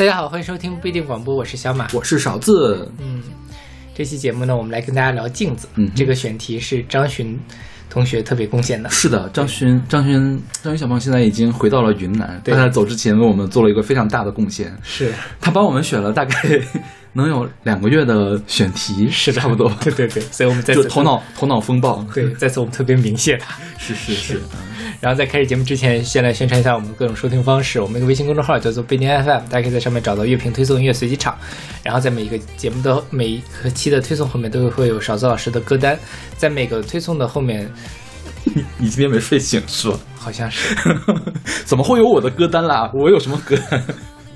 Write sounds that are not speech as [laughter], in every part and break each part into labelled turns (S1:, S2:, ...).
S1: 大家好，欢迎收听不一定广播，我是小马，
S2: 我是勺子。
S1: 嗯，这期节目呢，我们来跟大家聊镜子。
S2: 嗯，
S1: 这个选题是张巡同学特别贡献的。
S2: 是的，张巡，张巡，张巡小胖现在已经回到了云南，
S1: 对
S2: 他在走之前为我们做了一个非常大的贡献。
S1: 是
S2: 他帮我们选了大概能有两个月的选题，[laughs]
S1: 是
S2: 差不多。[laughs]
S1: 对对对，所以我们在
S2: 头脑头脑风暴。[laughs]
S1: 对，在此我们特别鸣谢他。
S2: 是是是。
S1: 然后在开始节目之前，先来宣传一下我们各种收听方式。我们一个微信公众号叫做贝宁 FM，大家可以在上面找到乐评推送音乐随机场。然后在每一个节目的每一期的推送后面都会有勺子老师的歌单，在每个推送的后面，
S2: 你你今天没睡醒是吧？
S1: 好像是。
S2: 怎么会有我的歌单啦？我有什么歌单？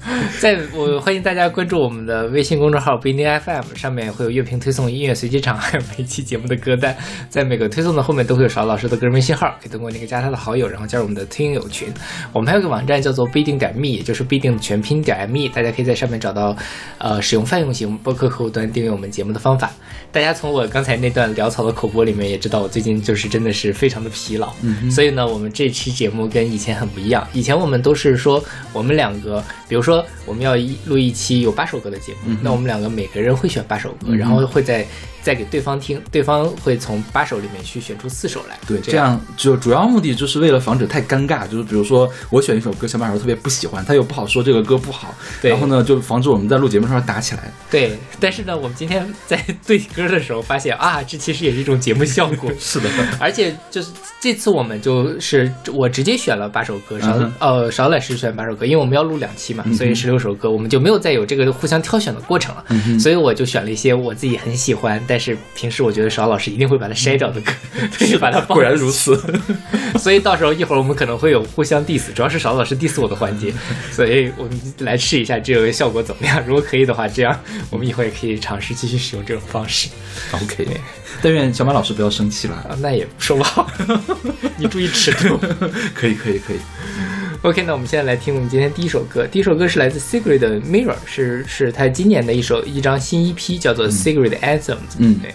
S2: [laughs]
S1: 在我欢迎大家关注我们的微信公众号不一定 FM，上面会有乐评推送、音乐随机场，还有每一期节目的歌单。在每个推送的后面都会有邵老师的个人微信号，可以通过那个加他的好友，然后加入我们的听友群。我们还有个网站叫做不一定点 me，也就是不一定全拼点 me，大家可以在上面找到呃使用泛用型播客客户端订阅我们节目的方法。大家从我刚才那段潦草的口播里面也知道，我最近就是真的是非常的疲劳。
S2: 嗯，
S1: 所以呢，我们这期节目跟以前很不一样。以前我们都是说我们两个，比如说。我们要一录一期有八首歌的节目，那我们两个每个人会选八首歌，然后会再。再给对方听，对方会从八首里面去选出四首来。
S2: 对，
S1: 这
S2: 样就主要目的就是为了防止太尴尬，就是比如说我选一首歌，小马老师特别不喜欢，他又不好说这个歌不好，然后呢就防止我们在录节目的时候打起来。
S1: 对，但是呢，我们今天在对歌的时候发现啊，这其实也是一种节目效果。[laughs]
S2: 是的，
S1: 而且就是这次我们就是我直接选了八首歌，少呃少老师选八首歌，因为我们要录两期嘛，所以十六首歌我们就没有再有这个互相挑选的过程了，所以我就选了一些我自己很喜欢，但是平时我觉得邵老师一定会把它筛掉的歌，就把它
S2: 果然如此。[laughs]
S1: 所以到时候一会儿我们可能会有互相 diss，主要是邵老师 diss 我的环节，所以我们来试一下这个效果怎么样。如果可以的话，这样我们以后也可以尝试继续使用这种方式。
S2: OK，但愿小马老师不要生气了
S1: 啊，那也说不好，[laughs] 你注意尺度。[laughs]
S2: 可以，可以，可以。
S1: OK，那我们现在来听我们今天第一首歌。第一首歌是来自 Sigrid 的 Mirror，是是他今年的一首一张新 EP，叫做 Secret Anthem。
S2: 嗯，对。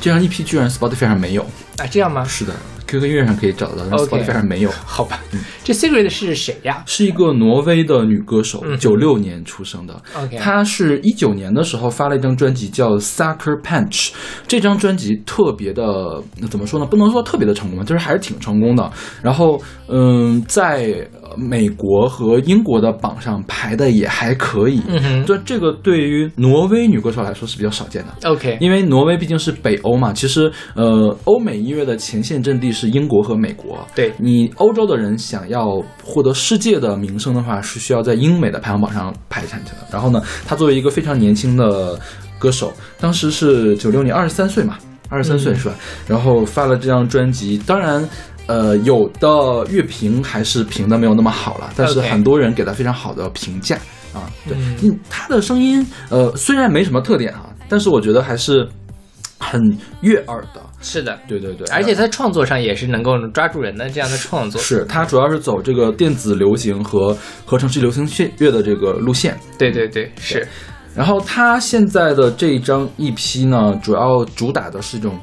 S2: 这张 EP 居然 Spotify 上没有
S1: 啊？这样吗？
S2: 是的，QQ 音乐上可以找到，但 Spotify 上没有。
S1: 好吧，这 Secret 是谁呀？
S2: 是一个挪威的女歌手，九六年出生的。她是一九年的时候发了一张专辑叫 Sucker Punch，这张专辑特别的，怎么说呢？不能说特别的成功吧，就是还是挺成功的。然后，嗯，在美国和英国的榜上排的也还可以。
S1: 嗯哼，
S2: 对这个对于挪威女歌手来说是比较少见的。
S1: OK，
S2: 因为挪威毕竟是北欧嘛，其实呃，欧美音乐的前线阵地是英国和美国。
S1: 对
S2: 你欧洲的人想要获得世界的名声的话，是需要在英美的排行榜上排上去的。然后呢，他作为一个非常年轻的歌手，当时是九六年，二十三岁嘛，二十三岁是吧？然后发了这张专辑，当然。呃，有的乐评还是评的没有那么好了，但是很多人给他非常好的评价啊。对，嗯，他的声音呃虽然没什么特点啊，但是我觉得还是很悦耳的。
S1: 是的，
S2: 对对对，
S1: 而且他创作上也是能够抓住人的这样的创作。
S2: 是他主要是走这个电子流行和合成式流行乐的这个路线。
S1: 对对对，是。
S2: 然后他现在的这一张 EP 呢，主要主打的是一种。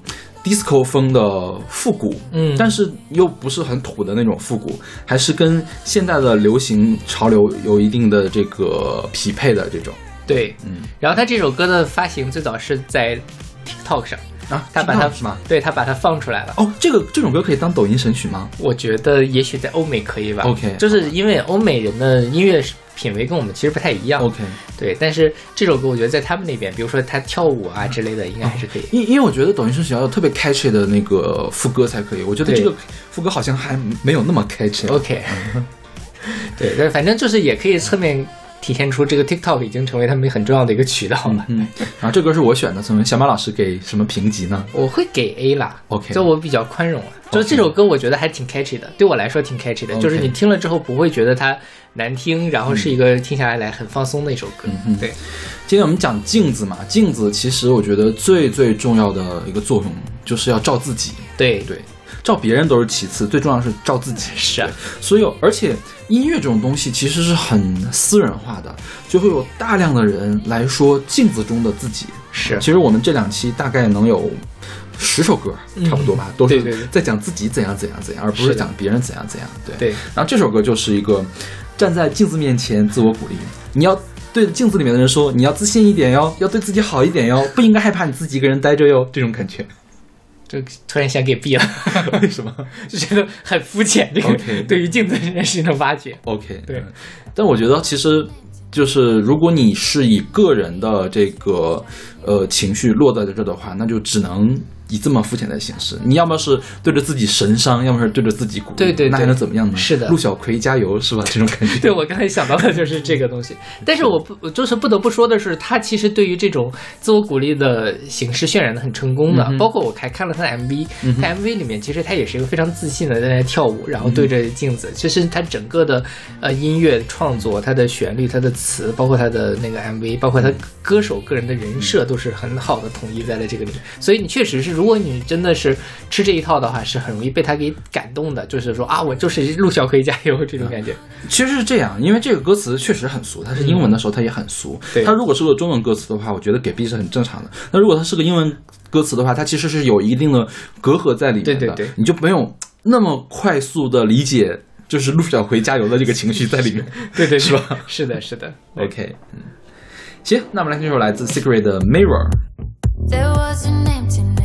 S2: disco 风的复古，
S1: 嗯，
S2: 但是又不是很土的那种复古，还是跟现代的流行潮流有一定的这个匹配的这种。
S1: 对，
S2: 嗯。
S1: 然后他这首歌的发行最早是在 TikTok 上
S2: 啊，
S1: 他把它
S2: 是吗？
S1: 对他把它放出来了。
S2: 哦，这个这种歌可以当抖音神曲吗？
S1: 我觉得也许在欧美可以吧。
S2: OK，
S1: 就是因为欧美人的音乐品味跟我们其实不太一样。
S2: OK，
S1: 对，但是这首歌我觉得在他们那边，比如说他跳舞啊之类的，应该还是可以。
S2: 因因为我觉得抖音神曲要有特别 catchy 的那个副歌才可以。我觉得这个副歌好像还没有那么 catchy。
S1: OK，[laughs] 对，但反正就是也可以侧面体现出这个 TikTok 已经成为他们很重要的一个渠道了。
S2: 嗯，然后这歌是我选的，请问小马老师给什么评级呢？
S1: 我会给 A 啦。
S2: OK，
S1: 就我比较宽容了。就是这首歌，我觉得还挺 catchy 的，对我来说挺 catchy 的。就是你听了之后不会觉得它难听，然后是一个听下来来很放松的一首歌。
S2: 嗯，对。今天我们讲镜子嘛，镜子其实我觉得最最重要的一个作用就是要照自己。
S1: 对
S2: 对，照别人都是其次，最重要是照自己。
S1: 是啊，
S2: 所以而且音乐这种东西其实是很私人化的，就会有大量的人来说镜子中的自己。
S1: 是，
S2: 其实我们这两期大概能有。十首歌差不多吧，都是在讲自己怎样怎样怎样，而不是讲别人怎样怎样。对
S1: 对。
S2: 然后这首歌就是一个站在镜子面前自我鼓励，你要对镜子里面的人说，你要自信一点哟，要对自己好一点哟，不应该害怕你自己一个人待着哟，这种感觉。
S1: 就突然想给毙了，[laughs]
S2: 为什么？
S1: 就觉得很肤浅。这个 [laughs] 对于镜子这件事情的挖掘
S2: ，OK，
S1: 对
S2: 嗯但我觉得其实就是如果你是以个人的这个呃情绪落在这的话，那就只能以这么肤浅的形式。你要么是对着自己神伤，要么是对着自己鼓励，
S1: 对对对
S2: 那还能怎么样呢？
S1: 是的
S2: 陆小葵加油是吧？这种感觉。[laughs]
S1: 对我刚才想到的就是这个东西。[laughs] 但是我不，我就是不得不说的是，他其实对于这种自我鼓励的形式渲染的很成功的。
S2: 嗯
S1: 包括我还看了他的 MV，、
S2: 嗯哼
S1: 他 MV 里面其实他也是一个非常自信的在那跳舞，然后对着镜子。其实他整个的呃音乐创作、他的旋律、他的词，包括他的那个 MV，包括他歌手个人的人设，都是很好的统一在了这个里面。所以你确实是，如果你真的是吃这一套的话，是很容易被他给感动的。就是说啊，我就是陆小葵加油这种感觉。[laughs]
S2: 其实是这样，因为这个歌词确实很俗，它是英文的时候它也很俗。
S1: 对
S2: 它如果是个中文歌词的话，我觉得给 B 是很正常的。那如果它是个英文歌词的话，它其实是有一定的隔阂在里面的，
S1: 对对对
S2: 你就没有那么快速的理解，就是陆小葵加油的这个情绪在里面。[laughs]
S1: 对对，[laughs]
S2: 是吧？
S1: 是的，是的。
S2: OK，嗯，行，那我们来听这首来自 Secret 的 Mirror。
S3: There was an emptiness.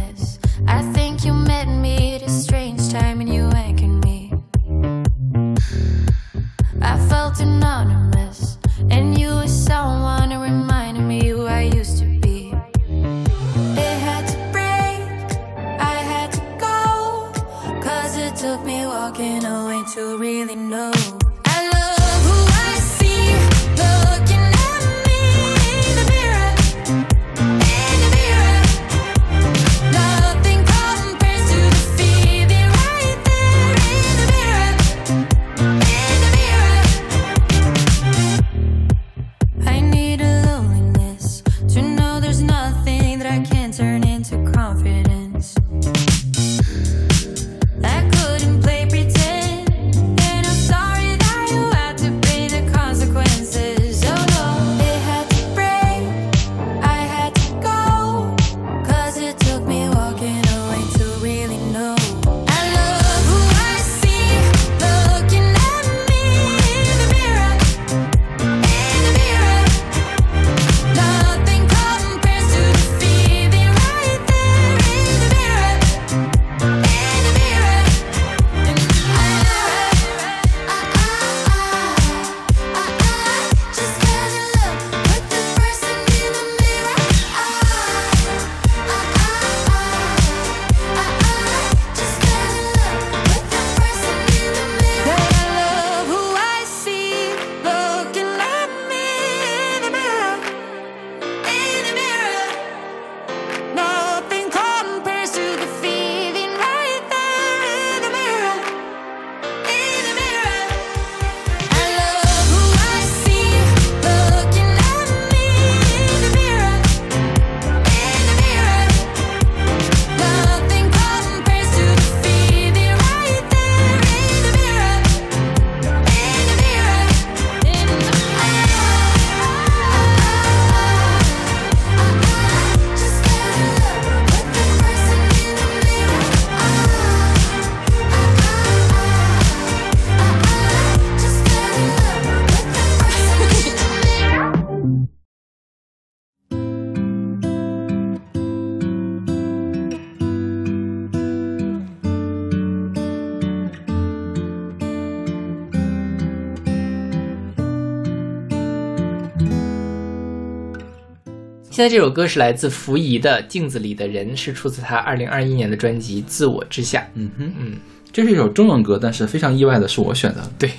S1: 现在这首歌是来自福仪的《镜子里的人》，是出自他二零二一年的专辑《自我之下》。
S2: 嗯哼，
S1: 嗯，
S2: 这是一首中文歌，但是非常意外的是我选的。
S1: 对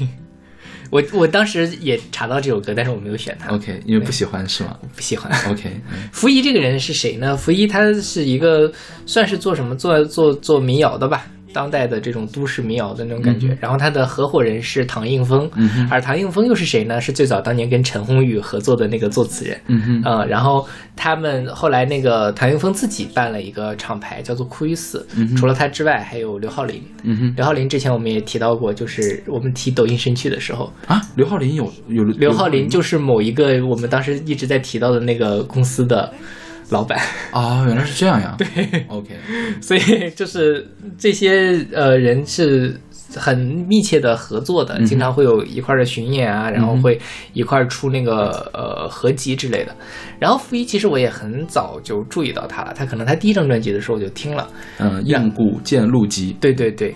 S1: 我我当时也查到这首歌，但是我没有选它
S2: ，OK，因为不喜欢是吗
S1: 不喜欢。
S2: ？OK，嗯 [laughs]
S1: 福仪这个人是谁呢？福仪他是一个算是做什么做做做民谣的吧，当代的这种都市民谣的那种感觉。
S2: 嗯
S1: 然后他的合伙人是唐映枫，
S2: 嗯
S1: 而唐映枫又是谁呢？是最早当年跟陈鸿宇合作的那个作词人。
S2: 嗯哼，
S1: 嗯，然后他们后来那个唐映枫自己办了一个厂牌，叫做酷于死。
S2: 嗯
S1: 除了他之外，还有刘浩林。
S2: 嗯哼，
S1: 刘浩林之前我们也提到过，就是我们提抖音神曲的时候，
S2: 啊，刘浩林有有
S1: 刘浩林就是某一个我们当时一直在提到的那个公司的老板。
S2: 啊，原来是这样呀。对，OK，
S1: 所以就是这些呃人是很密切的合作的，经常会有一块儿的巡演啊，然后会一块儿出那个呃合集之类的。然后傅一其实我也很早就注意到他了，他可能他第一张专辑的时候我就听了，
S2: 嗯，硬骨见陆集，
S1: 对对对，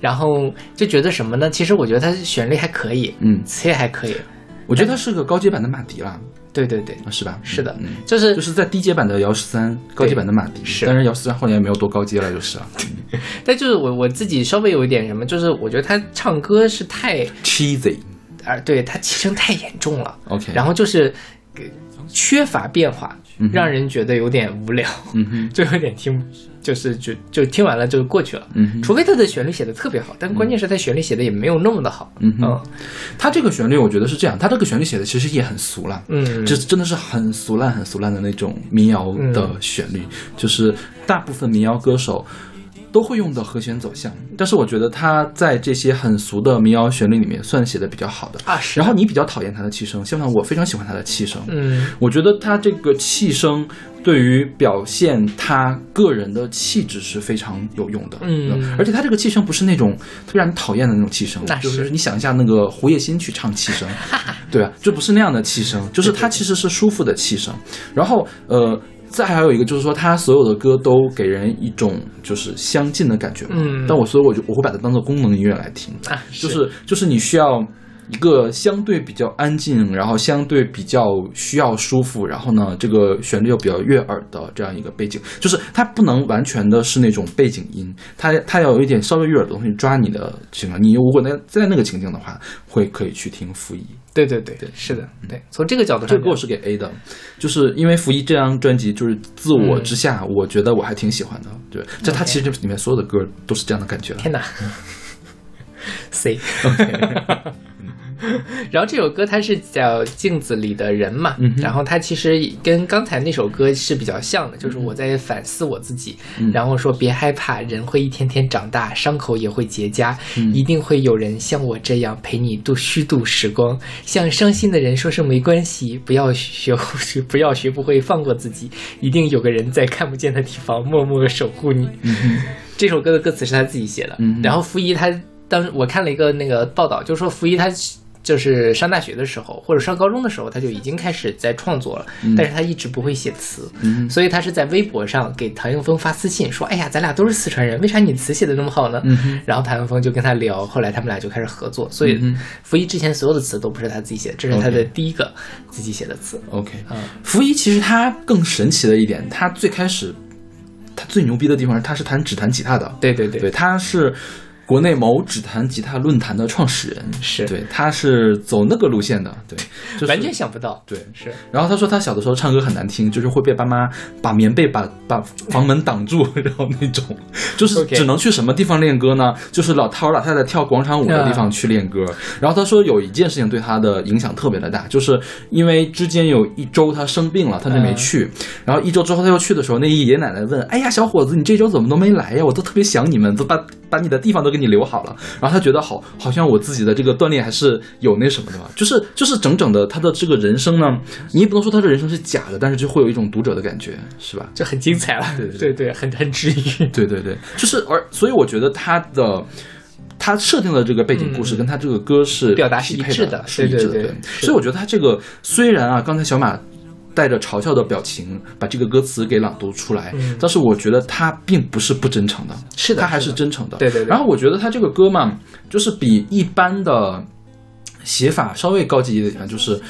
S1: 然后就觉得什么呢？其实我觉得他旋律还可以，
S2: 嗯，
S1: 词也还可以，
S2: 我觉得他是个高阶版的马迪啦，
S1: 对对对，
S2: 是吧？
S1: 是的
S2: 嗯，
S1: 就是
S2: 就是在低阶版的姚十三，高阶版的马迪，
S1: 是。
S2: 但是姚十三后面也没有多高阶了，就是了。[laughs]
S1: 但就是我我自己稍微有一点什么，就是我觉得他唱歌是太
S2: cheesy，
S1: 啊，对他气声太严重了。
S2: OK
S1: 然后就是呃缺乏变化
S2: 嗯，
S1: 让人觉得有点无聊，
S2: 嗯哼，[laughs]
S1: 就有点听，就是就就听完了就过去了。
S2: 嗯
S1: 除非他的旋律写的特别好，但关键是他旋律写的也没有那么的好。
S2: 嗯哼
S1: 嗯
S2: 他这个旋律我觉得是这样，他这个旋律写的其实也很俗了，
S1: 嗯，
S2: 这真的是很俗烂、很俗烂的那种民谣的旋律，就是大部分民谣歌手都会用的和弦走向。但是我觉得他在这些很俗的民谣旋律里面算写的比较好的。
S1: 啊是
S2: 然后你比较讨厌他的气声，相反我非常喜欢他的气声。
S1: 嗯
S2: 我觉得他这个气声对于表现他个人的气质是非常有用的。
S1: 嗯
S2: 而且他这个气声不是那种特别让你讨厌的那种气声
S1: 那，
S2: 就是是你想一下那个胡彦斌去唱气声，[laughs] 对啊，就不是那样的气声，就是他其实是舒服的气声。然后呃。再还有一个就是说，他所有的歌都给人一种就是相近的感觉嘛。
S1: 嗯
S2: 但我所以我就我会把它当做功能音乐来听。
S1: 啊，
S2: 就是就是你需要一个相对比较安静，然后相对比较需要舒服，然后呢，这个旋律又比较悦耳的这样一个背景，就是它不能完全的是那种背景音，它它要有一点稍微悦耳的东西抓你的情况。你如果在在那个情境的话，会可以去听傅一。
S1: 对对对对，是的，对，从这个角度上讲，
S2: 这个歌我是给 A 的，就是因为傅一这张专辑就是自我之下，我觉得我还挺喜欢的。对，这他其实里面所有的歌都是这样的感觉。
S1: 天哪，C。然后这首歌它是叫《镜子里的人》嘛，
S2: 嗯
S1: 然后它其实跟刚才那首歌是比较像的，就是我在反思我自己，
S2: 嗯
S1: 然后说别害怕，人会一天天长大，伤口也会结痂，
S2: 嗯
S1: 一定会有人像我这样陪你度虚度时光。向伤心的人说声没关系，不要学学不要学不会放过自己，一定有个人在看不见的地方默默守护你。这首歌的歌词是他自己写的，
S2: 嗯
S1: 然后傅一他当时我看了一个那个报道，就说福一他就是上大学的时候或者上高中的时候，他就已经开始在创作了，但是他一直不会写词，
S2: 嗯。
S1: 所以他是在微博上给唐英峰发私信说：“哎呀，咱俩都是四川人，为啥你词写的那么好呢？”
S2: 嗯
S1: 然后唐英峰就跟他聊，后来他们俩就开始合作，所以
S2: 嗯哼。
S1: 傅一之前所有的词都不是他自己写的，这是他的第一个自己写的词。
S2: OK，
S1: 嗯
S2: 福一其实他更神奇的一点，他最开始他最牛逼的地方是他是弹只弹吉他的，
S1: 对对对。
S2: 对，他是国内某指弹吉他论坛的创始人，
S1: 是
S2: 对，他是走那个路线的，对，就是
S1: 完全想不到，
S2: 对。
S1: 是
S2: 然后他说他小的时候唱歌很难听，就是会被爸妈把棉被把把房门挡住，[laughs] 然后那种就是只能去什么地方练歌呢？就是老头老太太跳广场舞的地方去练歌。然后他说有一件事情对他的影响特别的大，就是因为之间有一周他生病了，他就没去。然后一周之后他又去的时候，那爷爷奶奶问：“哎呀，小伙子，你这周怎么都没来呀？我都特别想你们，都把把你的地方都给你留好了。”然后他觉得好，好像我自己的这个锻炼还是有那什么的嘛，就是就是整整的他的这个人生呢，你也不能说他的人生是假的，但是就会有一种读者的感觉，是吧？
S1: 就很精彩了，
S2: 对对
S1: 对对，很很治愈。
S2: 对对对，就是而所以我觉得他的。他设定的这个背景故事
S1: 嗯
S2: 跟他这个歌是
S1: 表达是一致的
S2: 是一致的。
S1: 对对对是
S2: 所以我觉得他这个虽然啊，刚才小马带着嘲笑的表情把这个歌词给朗读出来，
S1: 嗯
S2: 但是我觉得他并不是不真诚的，
S1: 是的
S2: 他还
S1: 是
S2: 真诚的。
S1: 对对对
S2: 然后我觉得他这个歌嘛，就是比一般的写法稍微高级一点就是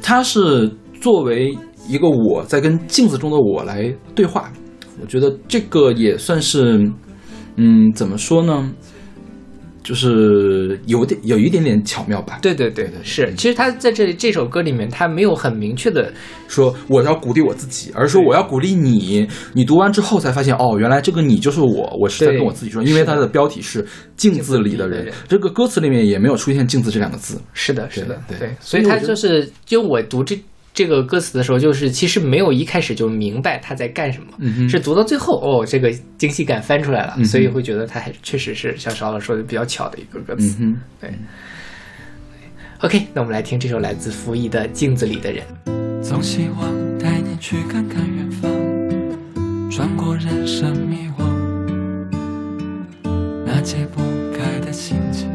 S2: 他是作为一个我在跟镜子中的我来对话，我觉得这个也算是，嗯，怎么说呢？就是有点有一点点巧妙吧。
S1: 对对对，是。其实他在这这首歌里面，他没有很明确的，
S2: 说我要鼓励我自己，而是说我要鼓励你。你读完之后才发现，哦，原来这个你就是我，我是在跟我自己说。因为它的标题是“镜子里的人
S1: 镜子里的人”，
S2: 这个歌词里面也没有出现“镜子”这两个字。
S1: 是的，是的，
S2: 对
S1: 对。所以他就是，就我读这这个歌词的时候，就是其实没有一开始就明白他在干什么，
S2: 嗯
S1: 是读到最后，哦，这个惊喜感翻出来了，
S2: 嗯
S1: 所以会觉得他还确实是像邵老师说的比较巧的一个歌词。
S2: 嗯
S1: 对。OK，那我们来听这首来自傅艺的《镜子里的人》。
S4: 总希望带你去看看远方，穿过人生迷惘，那解不开的心结，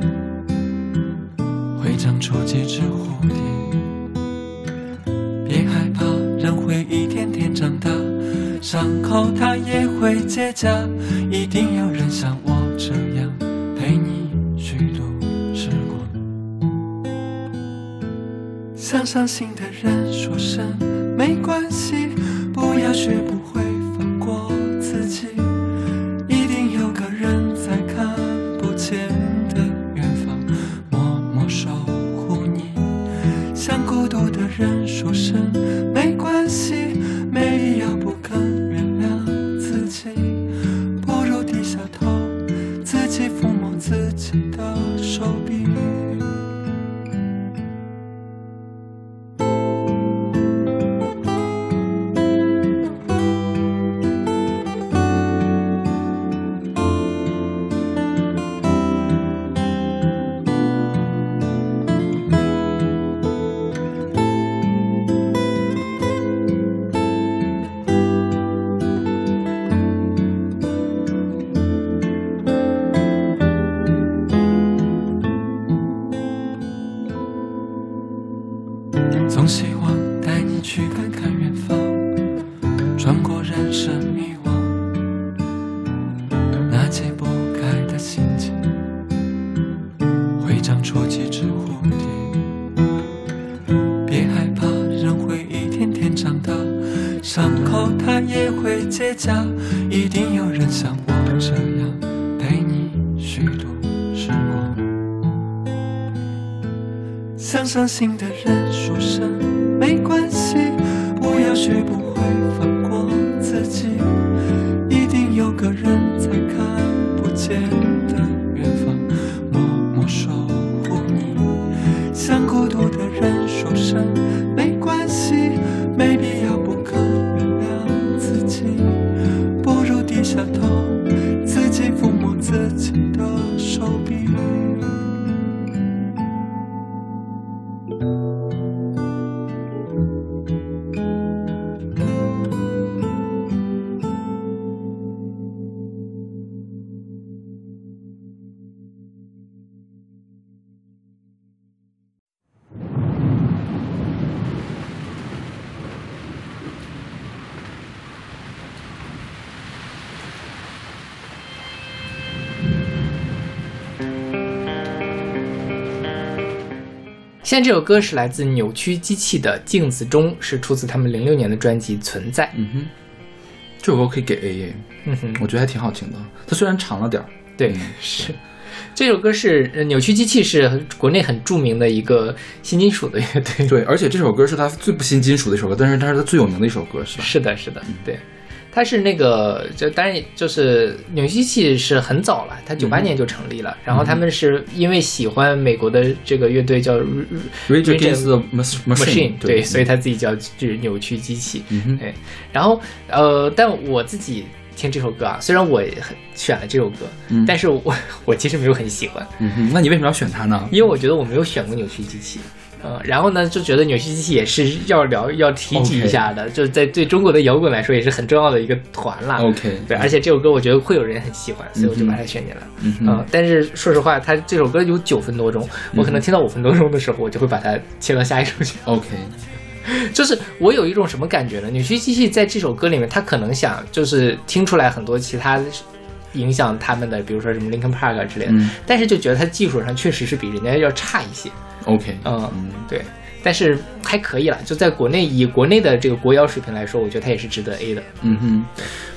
S4: 长出几只蝴蝶。害怕，人会一天天长大，伤口它也会结痂，一定有人像我这样陪你虚度时光。向伤心的人说声没关系，不要学不人说伤心的人说声没关系，不要学不会放
S1: 现在这首歌是来自扭曲机器的《镜子中》，是出自他们零六年的专辑《存在》。
S2: 嗯哼，这首歌可以给 A A，
S1: 嗯哼，
S2: 我觉得还挺好听的。它虽然长了点儿，
S1: 对，是。这首歌是呃扭曲机器，是国内很著名的一个新金属的乐队。
S2: 对，而且这首歌是他最不新金属的一首歌，但是它是他最有名的一首歌，是吧？
S1: 是的，是的，对。它是那个，就当然就是扭曲机器是很早了，它九八年就成立了。然后他们是因为喜欢美国的这个乐队叫
S2: Rage Against the Mach- Machine，
S1: 对，所以他自己叫就是扭曲机器。对，然后呃，但我自己听这首歌啊，虽然我很选了这首歌，
S2: 嗯
S1: 但是我 [laughs] 我其实没有很喜欢，
S2: 嗯哼，那你为什么要选它呢？
S1: 因为我觉得我没有选过扭曲机器。呃，然后呢，就觉得扭曲机器也是要聊要提及一下的就是在对中国的摇滚来说也是很重要的一个团啦。
S2: OK，
S1: 对，而且这首歌我觉得会有人很喜欢，所以我就把它选进来了。
S2: 嗯
S1: 但是说实话，它这首歌有九分多钟，我可能听到五分多钟的时候，我就会把它切到下一首去。
S2: OK，[laughs]
S1: 就是我有一种什么感觉呢？扭曲机器在这首歌里面，他可能想就是听出来很多其他影响他们的，比如说什么 Linkin Park 啊之类的，
S2: 嗯
S1: 但是就觉得他技术上确实是比人家要差一些。
S2: OK，
S1: 嗯，对，但是还可以了。就在国内以国内的这个国谣水平来说，我觉得它也是值得 A 的。
S2: 嗯哼，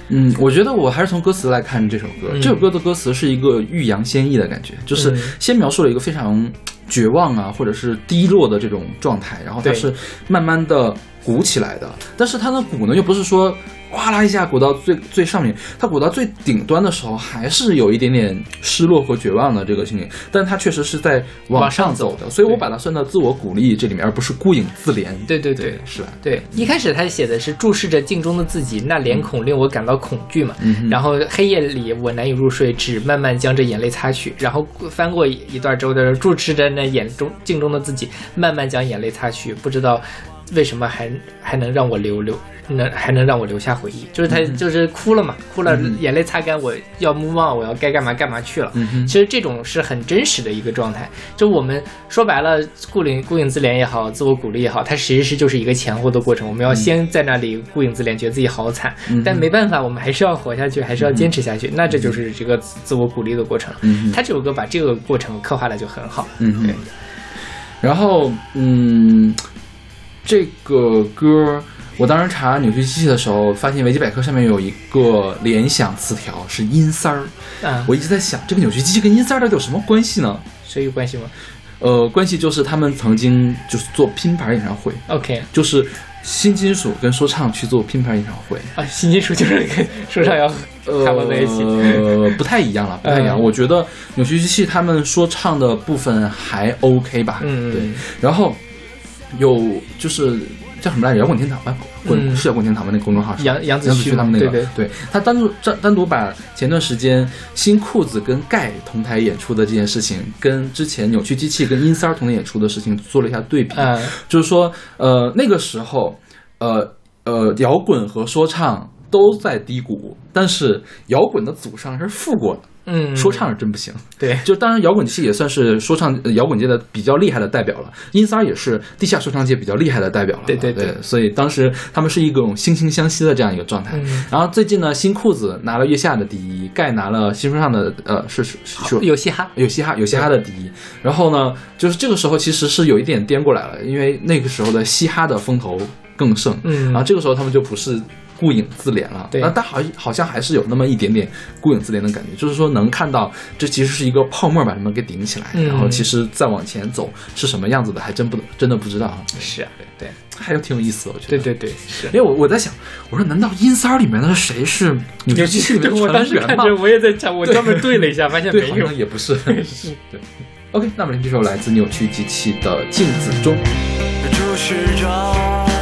S2: 嗯，我觉得我还是从歌词来看这首歌。
S1: 嗯
S2: 这首歌的歌词是一个欲扬先抑的感觉，就是
S1: 嗯
S2: 先描述了一个非常绝望啊，或者是低落的这种状态，然后它是慢慢的鼓起来的。但是它的鼓呢，又不是说哗啦一下鼓到最最上面，它鼓到最顶端的时候，还是有一点点失落和绝望的这个心情。但它确实是在往
S1: 往上
S2: 上走
S1: 走
S2: 的，所以我把它算到自我鼓励这里面，而不是孤影自怜。
S1: 对对对
S2: 是吧？
S1: 对，一开始他写的是注视着镜中的自己，那脸孔令我感到恐惧嘛。
S2: 嗯
S1: 然后黑夜里我难以入睡，只慢慢将这眼泪擦去。然后翻过一段之后的注视着那眼中镜中的自己，慢慢将眼泪擦去，不知道为什么还还能让我留留，能还能让我留下回忆？就是他
S2: 嗯
S1: 就是哭了嘛，哭了，眼泪擦干，我要 move on，我要该干嘛干嘛去了。
S2: 嗯
S1: 其实这种是很真实的一个状态。就我们说白了，顾影顾影自怜也好，自我鼓励也好，它其实是就是一个前后的过程。我们要先在那里顾影自怜，觉得自己好惨，
S2: 嗯
S1: 但没办法，我们还是要活下去，还是要坚持下去。那这就是这个自自我鼓励的过程。他这首歌把这个过程刻画的就很好。
S2: 嗯
S1: 对，
S2: 然后嗯，这个歌我当时查扭曲机器的时候，发现维基百科上面有一个联想词条是阴三儿，
S1: 嗯，
S2: 我一直在想这个扭曲机器跟阴三儿到底有什么关系呢？
S1: 谁有关系吗
S2: 呃，关系就是他们曾经就是做拼盘演唱会
S1: ，？OK
S2: 就是新金属跟说唱去做拼盘演唱会，
S1: 啊，新金属就是跟说唱要他们在一起。
S2: 呃，[laughs] 不太一样了，不太一样。
S1: 嗯
S2: 我觉得扭曲机器他们说唱的部分还 OK 吧，
S1: 嗯
S2: 对。然后有就是叫什么来着？摇滚天堂吧，滚、
S1: 嗯
S2: 是摇滚天堂吧？那公众号是
S1: 杨杨子旭
S2: 旭他们那个，
S1: 对对
S2: 他单独单单独把前段时间新裤子跟盖同台演出的这件事情，跟之前扭曲机器跟阴三儿同台演出的事情做了一下对比，
S1: 嗯
S2: 就是说，呃，那个时候，呃呃，摇滚和说唱都在低谷，但是摇滚的祖上是富过的，
S1: 嗯，
S2: 说唱是真不行。
S1: 对，
S2: 就当然，摇滚器也算是说唱呃摇滚界的比较厉害的代表了，音三儿也是地下说唱界比较厉害的代表了。
S1: 对对
S2: 对
S1: 对
S2: 所以当时他们是一种惺惺相惜的这样一个状态。
S1: 嗯
S2: 然后最近呢，新裤子拿了月下的第一，盖拿了新说唱的呃是是是
S1: 有嘻哈。
S2: 有嘻哈有嘻哈的第一，然后呢，就是这个时候其实是有一点颠过来了，因为那个时候的嘻哈的风头更盛，
S1: 嗯
S2: 然后这个时候他们就不是顾影自怜了，
S1: 对
S2: 那但好好像还是有那么一点点顾影自怜的感觉，就是说能看到这其实是一个泡沫把他们给顶起来，
S1: 嗯
S2: 然后其实再往前走是什么样子的，还真不真的不知道，
S1: 是啊，对对
S2: 还有挺有意思的，我觉得。
S1: 对对对，是
S2: 因。为我我在想，我说难道阴三儿里面的谁是扭曲机器里面的
S1: 我当时？看着我也在想，我专门对了一下，发现
S2: 对，
S1: 没有。
S2: 也不是。是 [laughs] 对，OK，那我们这首来自扭曲机器的《镜子中》。
S5: 注视着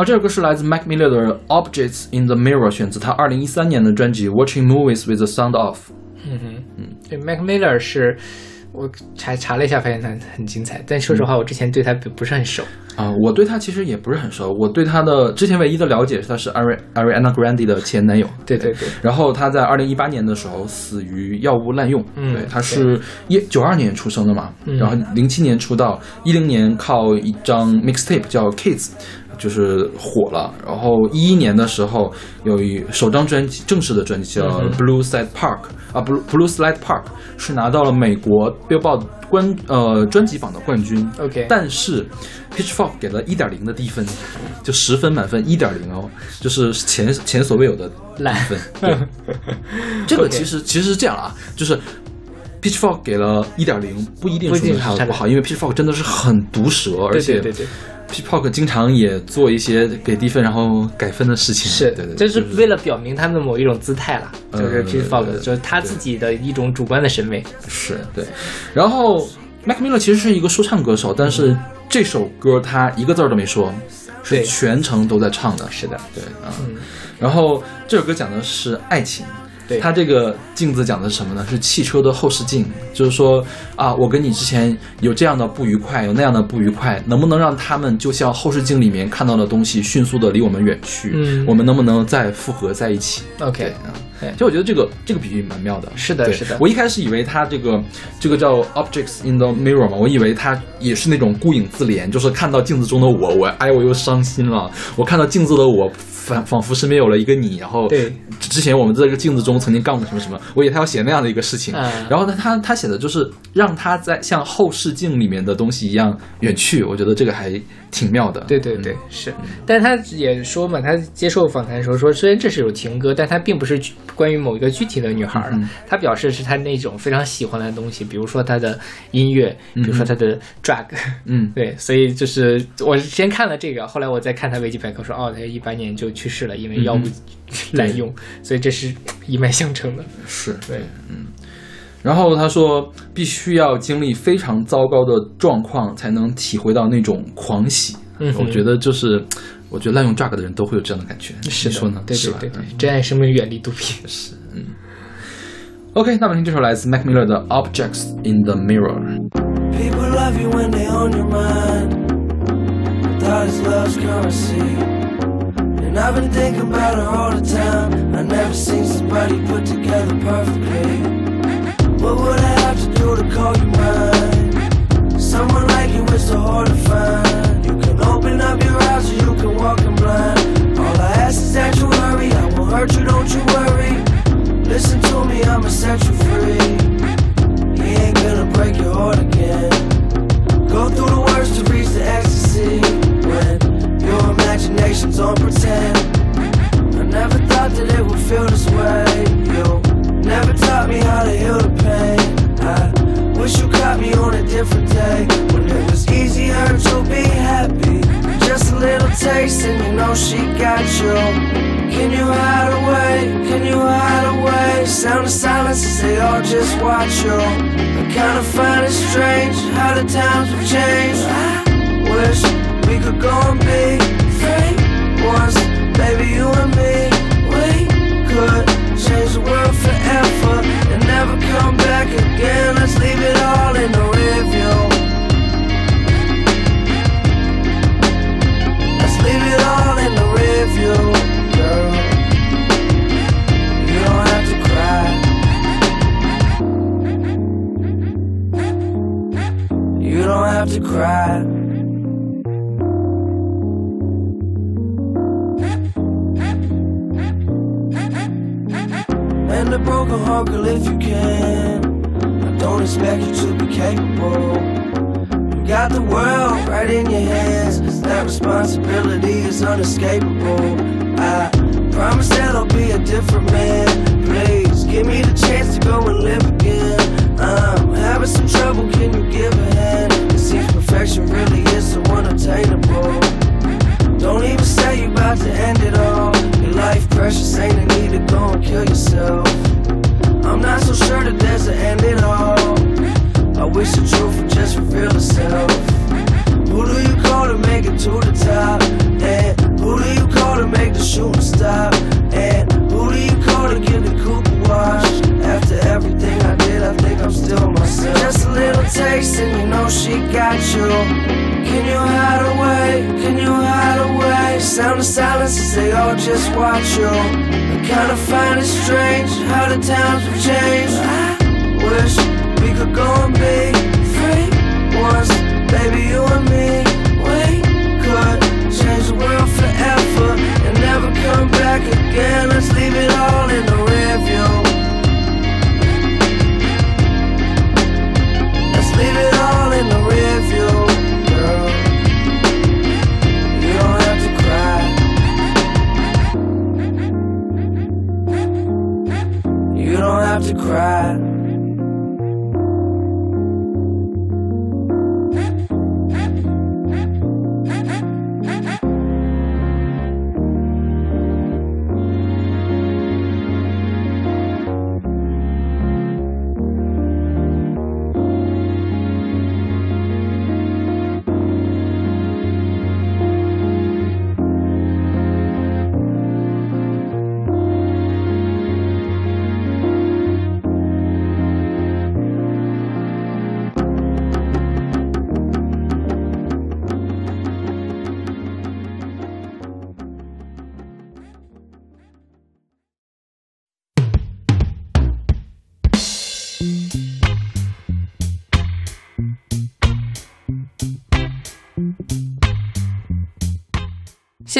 S5: 好，这
S2: 首歌是来自 Mac Miller 的《Objects in the Mirror》，选自他二零一三年的专辑《Watching Movies with the Sound Off》。
S1: 嗯哼，嗯，对，Mac Miller 是我查查了一下，发现他很精彩，但说实话，我之前对他不不是很熟。
S2: 啊、我对他其实也不是很熟，我对他的之前唯一的了解是他是 Ari Ariana Grande 的前男友。
S1: 对对对，
S2: 然后他在二零一八年的时候死于药物滥用，
S1: 嗯
S2: 对，他是一九二年出生的嘛，
S1: 嗯
S2: 然后零七年出道，一零年靠一张 mixtape 叫 Kids。就是火了，然后一一年的时候有一首张专辑，正式的专辑叫
S1: 嗯《
S2: Blue Slide Park》啊，《Blue Blue Slide Park》是拿到了美国 Billboard 冠呃专辑榜的冠军。
S1: OK
S2: 但是 Pitchfork 给了一点零的低分，就十分满分一点零哦，就是前前所未有的
S1: 烂
S2: 分。对，[laughs] 这个其实其实是这样啊，就是 Pitchfork 给了一点零，不一定说明它有多好，因为 Pitchfork 真的是很毒舌，而
S1: 对
S2: 且
S1: 对对对
S2: ，Pitchfork 经常也做一些给低分然后改分的事情。
S1: 是，
S2: 对对，
S1: 这是为了表明他们的某一种姿态了，就是 p g 就是他自己的一种主观的审美。
S2: 是对。然后 Mac Miller 其实是一个说唱歌手，但是这首歌他一个字儿都没说，是全程都在唱的。
S1: 是的，
S2: 对啊。
S1: 嗯，
S2: 然后这首歌讲的是爱情。
S1: 对。
S2: 它这个镜子讲的是什么呢？是汽车的后视镜，就是说啊，我跟你之前有这样的不愉快，有那样的不愉快，能不能让他们就像后视镜里面看到的东西，迅速的离我们远去？
S1: 嗯。
S2: 我们能不能再复合在一起
S1: ？OK
S2: 对。其实我觉得这个这个比喻蛮妙的。
S1: 是的是的。
S2: 我一开始以为他这个这个叫 objects in the mirror 嘛，我以为他也是那种孤影自怜，就是看到镜子中的我，我哎我又伤心了，我看到镜子的我。仿仿佛身边有了一个你，然后
S1: 对。
S2: 之前我们在这个镜子中曾经干过什么什么，我以为他要写那样的一个事情，
S1: 嗯。
S2: 然后呢，他他写的就是让他在像后视镜里面的东西一样远去，我觉得这个还挺妙的。
S1: 对对对，是。但他也说嘛，他接受访谈的时候说，虽然这是首情歌，但他并不是关于某一个具体的女孩他表示是他那种非常喜欢的东西，比如说他的音乐，比如说他的 drug。
S2: 嗯，[laughs]
S1: 对，所以就是我先看了这个，后来我再看他维基百科说，哦，他一八年就去世了，因为药物 [laughs] 滥用，所以这是一脉相承的。
S2: 是
S1: 对，
S2: 然后他说，必须要经历非常糟糕的状况，才能体会到那种狂喜。
S1: 嗯
S2: 我觉得就是，我觉得滥用 drug 的人都会有这样的感觉。
S1: 是
S2: 你说呢？
S1: 对
S2: 是吧？
S1: 对对对，珍爱生命，远离毒品。
S2: 是，嗯。OK，那我们听这首来自 Mac Miller 的《Objects in the Mirror》。
S6: People love you when they on your mind. Thought is love's currency. And I've been thinking about her all the time. I never seen somebody put together perfectly. What would I have to do to call you mine? Someone like stop. And who do you call to get the coupe washed? After everything I did, I think I'm still myself. Just a little taste, and you know she got you. Can you hide away? Can you hide away? Sound of silence as they all just watch you. I kinda find it strange how the times have changed. I wish we could go and be.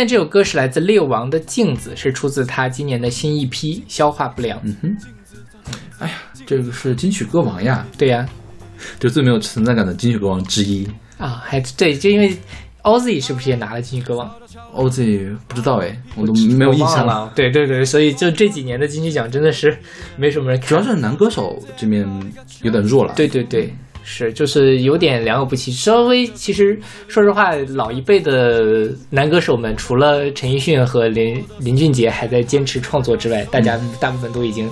S1: 现在这首歌是来自六王的《镜子》，是出自他今年的新一批《消化不良》。
S2: 嗯哼，哎呀，这个是金曲歌王呀，
S1: 对呀、
S2: 就最没有存在感的金曲歌王之一。
S1: 啊，还对，就因为 Ozzy 是不是也拿了金曲歌王
S2: ？OZ 不知道哎，我都没有印象
S1: 了。对对对，所以就这几年的金曲奖真的是没什么人看。
S2: 主要是男歌手这边有点弱了。
S1: 对对对，是就是有点良莠不齐。稍微其实说实话，老一辈的男歌手们，除了陈奕迅和林林俊杰还在坚持创作之外，大家大部分都已经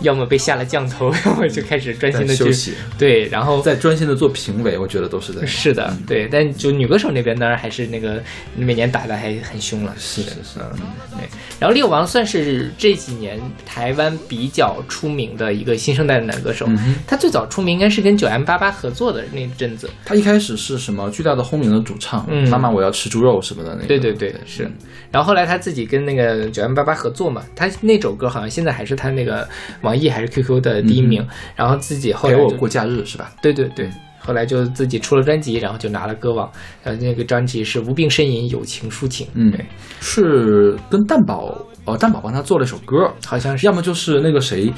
S1: 要么被下了降头，[laughs] 要么就开始专心的
S2: 休息，
S1: 对，然后
S2: 在专心的做评委，我觉得都是在。[laughs]
S1: 是的，对，但就女歌手那边当然还是那个每年打的还很凶了，
S2: 是是是，嗯
S1: 对，然后六王算是这几年台湾比较出名的一个新生代的男歌手。
S2: 嗯
S1: 他最早出名应该是跟九 M 八八合作的那阵子。
S2: 他一开始是什么巨大的轰鸣的主唱，
S1: 嗯
S2: 妈妈我要吃猪肉什么的那个。
S1: 对对对，是。然后后来他自己跟那个九 M 八八合作嘛，他那首歌好像现在还是他那个网易还是 QQ 的第一名。然后自己后来就
S2: 陪我过假日是吧？
S1: 对对对，后来就自己出了专辑，然后就拿了歌王。然后那个专辑是《无病呻吟，友情抒情》。
S2: 嗯
S1: 对，
S2: 是跟蛋宝，呃，蛋宝帮他做了一首歌，
S1: 好像是
S2: 要么就是那个谁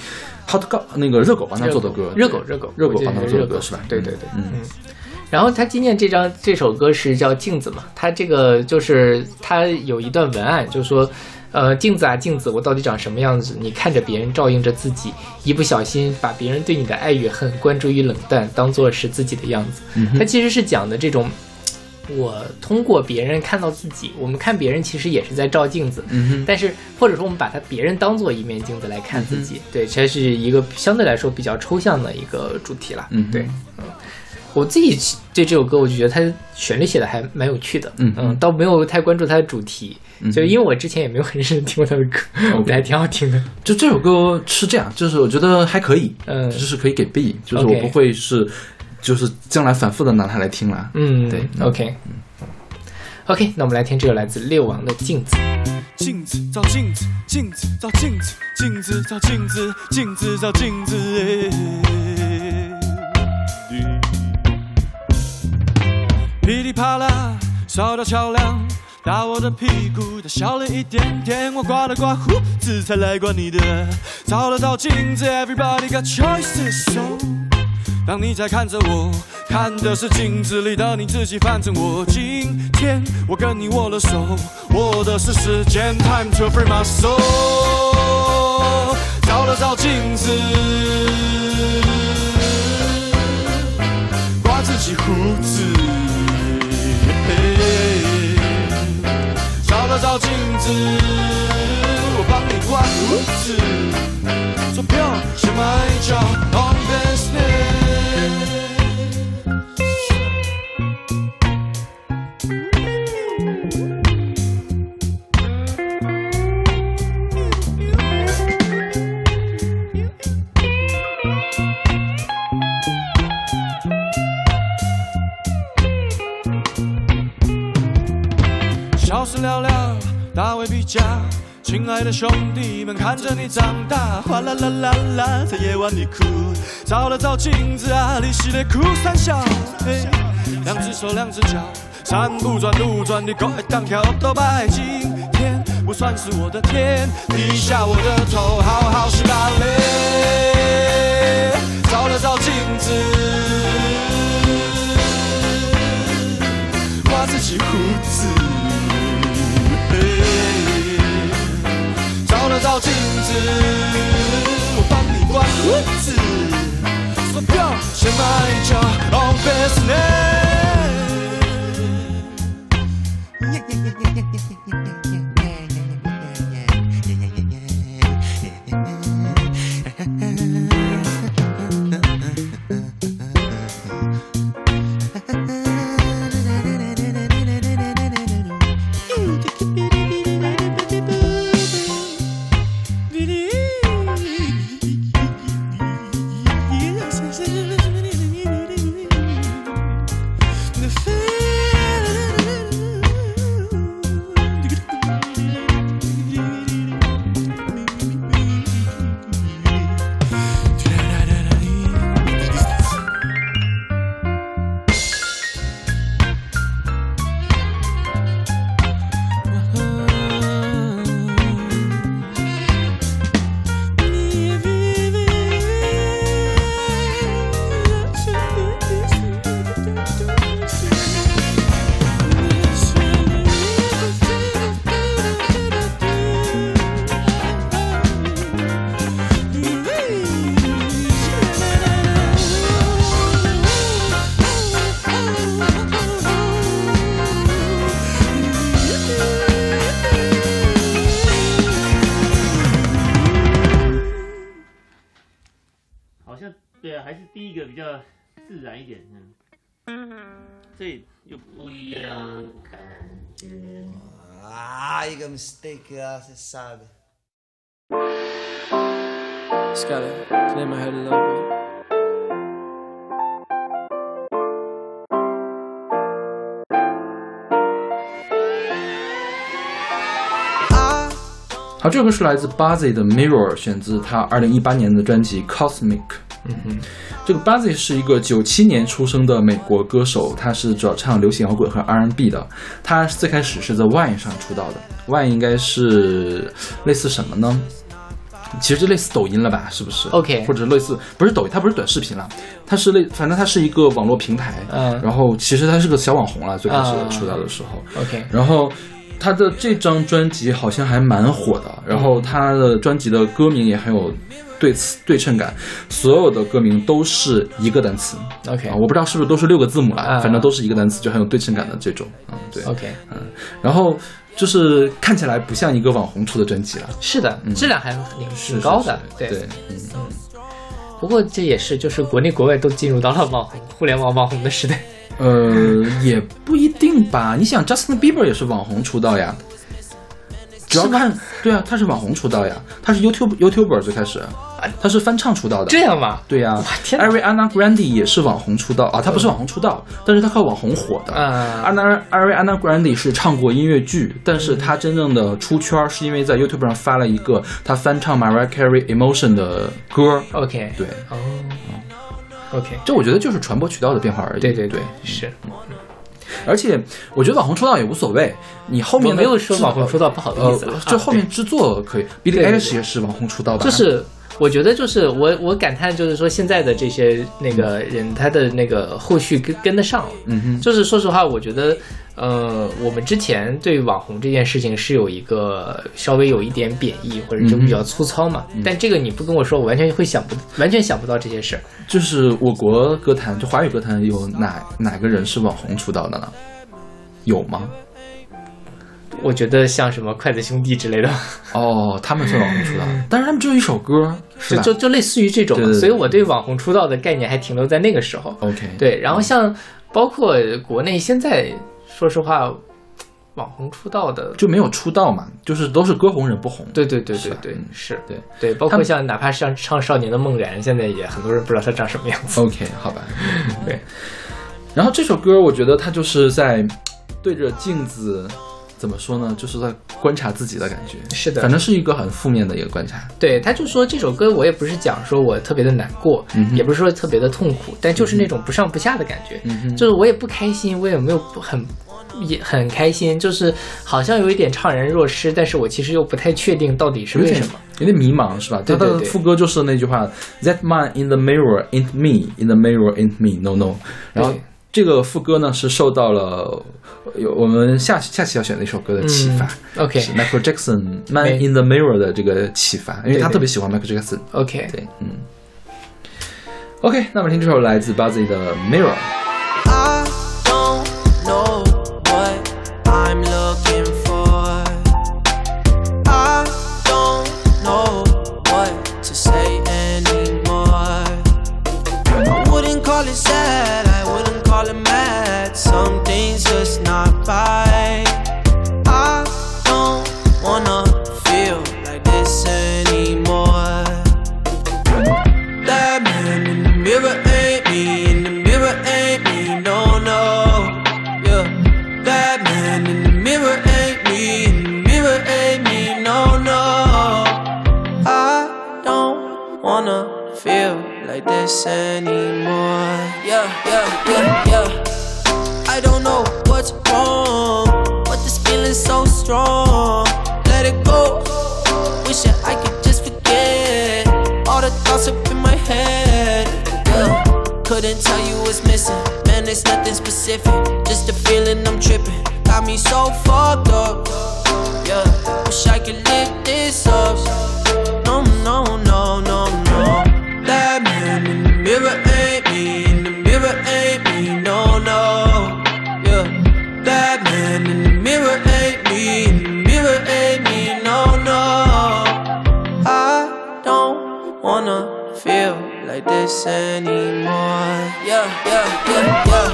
S2: ，Hot 狗那个热狗帮他做的歌，
S1: 热狗热狗
S2: 热狗帮他做的歌是吧？
S1: 对对对，
S2: 嗯
S1: 嗯。然后他今年这张这首歌是叫《镜子》嘛，他这个就是他有一段文案，就说，呃，镜子啊镜子，我到底长什么样子？你看着别人，照应着自己，一不小心把别人对你的爱与恨、关注与冷淡当做是自己的样子。
S2: 嗯
S1: 他其实是讲的这种。我通过别人看到自己，我们看别人其实也是在照镜子，
S2: 嗯，
S1: 但是或者说我们把它别人当做一面镜子来看自己，对，这是一个相对来说比较抽象的一个主题了。
S2: 嗯
S1: 对，嗯，我自己对这首歌，我就觉得它旋律写的还蛮有趣的，
S2: 嗯
S1: 嗯，倒没有太关注它的主题，
S2: 嗯
S1: 就因为我之前也没有很认真听过他的歌，我觉得还挺好听的。
S2: 就这首歌是这样，就是我觉得还可以，
S1: 嗯
S2: 就是可以给 B，就是我不会是，就是将来反复的拿它来听啦。
S1: 嗯，
S2: 对
S1: ，OK。OK，那我们来听这个来自六王的《镜子》。
S7: 镜子照镜子，镜子照镜子，镜子照镜子，镜子照镜子。噼里啪啦，烧到桥梁，打我的屁股，他笑了一点点，我刮了刮胡子，才来管你的。照了照镜子，Everybody got choices，so 当你在看着我，看的是镜子里的你自己。反正我今天我跟你握了手，握的是时间，Time to free my soul。照了照镜子，刮自己胡子。照镜子，我帮你刮胡子。做票先买一张 on business。大未必佳。亲爱的兄弟们，看着你长大，哗啦啦啦啦，在夜晚里哭，照了照镜子啊，你是在哭三笑。嘿，两只手，两只脚，山不转路转，你狗会当跳都白。今天不算是我的天，低下我的头，好好洗把脸，照了照镜子。刮自己胡照了照镜子，我帮你刮胡子。So go，先买一脚 on business。
S8: você sabe.
S7: Just gotta clear my a.
S2: 好，这首歌是来自 Buzzy 的 Mirror，选自他二零一八年的专辑 Cosmic。嗯哼，这个 Buzzy 是一个九七年出生的美国歌手，他是主要唱流行摇滚和 R&B 的。他最开始是在 Vine 上出道的，Vine 应该是类似什么呢？其实就类似抖音了吧，是不是
S1: OK
S2: 或者类似不是抖音，它不是短视频了，它是类，反正它是一个网络平台。
S1: 嗯
S2: 然后其实它是个小网红了，最开始
S1: 啊
S2: 出道的时候。
S1: OK，
S2: 然后他的这张专辑好像还蛮火的，然后他的专辑的歌名也很有对词对称感，所有的歌名都是一个单词。
S1: OK
S2: 啊，我不知道是不是都是六个字母了，
S1: 啊
S2: 反正都是一个单词，就很有对称感的这种。嗯，对。
S1: OK，嗯
S2: 然后就是看起来不像一个网红出的专辑了，
S1: 是的，质量还挺挺高的，
S2: 对
S1: 对。
S2: 嗯，
S1: 不过这也是，就是国内国外都进入到了网红、互联网网红的时代。
S2: 呃，也不一定吧。你想，Justin Bieber 也是网红出道呀。主要看，对啊，他是网红出道呀，他是 YouTube YouTuber 最开始，他是翻唱出道的。
S1: 这样吗？
S2: 对呀、
S1: 天哪
S2: Ariana Grande 也是网红出道啊，他不是网红出道，但是他靠网红火的。
S1: 啊
S2: Ariana Ariana Grande 是唱过音乐剧，但是他真正的出圈是因为在 YouTube 上发了一个他翻唱 Mariah Carey Emotion 的歌。
S1: OK，
S2: 对，
S1: 哦，OK，
S2: 这我觉得就是传播渠道的变化而已。
S1: 对对
S2: 对，
S1: 是。
S2: 而且我觉得网红出道也无所谓，你后面
S1: 没有说网红出道不好的意思啊，
S2: 呃就后面制作可以。Billie
S1: 对对
S2: Eilish 也是网红出道吧？
S1: 就是我觉得就是我我感叹就是说现在的这些那个人他的那个后续跟跟得上了，
S2: 嗯哼，
S1: 就是说实话，我觉得呃我们之前对网红这件事情是有一个稍微有一点贬义或者就比较粗糙嘛，
S2: 嗯
S1: 但这个你不跟我说，我完全会想不完全想不到这些事儿。
S2: 就是我国歌坛，就华语歌坛有哪哪个人是网红出道的呢？有吗？
S1: 我觉得像什么筷子兄弟之类的，
S2: 哦，他们是网红出道，但是他们只有一首歌，是吧？
S1: 就就就类似于这种，
S2: 对对对
S1: 所以我对网红出道的概念还停留在那个时候。
S2: OK，
S1: 对，然后像包括国内现在，说实话，网红出道的，
S2: 就没有出道嘛，就是都是歌红人不红。
S1: 对对对对对
S2: 嗯，
S1: 是
S2: 对
S1: 对，包括像哪怕像唱《少年的梦然》，现在也很多人不知道他长什么样子。
S2: OK，好吧。[laughs]
S1: 对，
S2: 然后这首歌，我觉得他就是在对着镜子怎么说呢？就是在观察自己的感觉。
S1: 是的
S2: 反正是一个很负面的一个观察。
S1: 对，他就说这首歌我也不是讲说我特别的难过，
S2: 嗯
S1: 也不是说特别的痛苦，但就是那种不上不下的感觉，就是我也不开心，我也没有不很也很开心，就是好像有一点怅然若失，但是我其实又不太确定到底是为什么。
S2: 有点迷茫是吧？
S1: 对对对
S2: 他的副歌就是那句话：“That man in the mirror ain't me, in the mirror ain't me, no no。”然后
S1: 对
S2: 这个副歌呢是受到了有我们下下期要选的一首歌的启发。
S1: 嗯，OK
S2: 是 Michael Jackson《Man in the Mirror》的这个启发，因为他特别喜欢 Michael Jackson。
S1: OK，
S2: 对，嗯。OK，那么听这首来自 Buzzy 的《Mirror》。
S9: What's missing. Man, it's nothing specific. Just a feeling I'm tripping. Got me so fucked up. Yeah. This anymore. Yeah, yeah, yeah, yeah.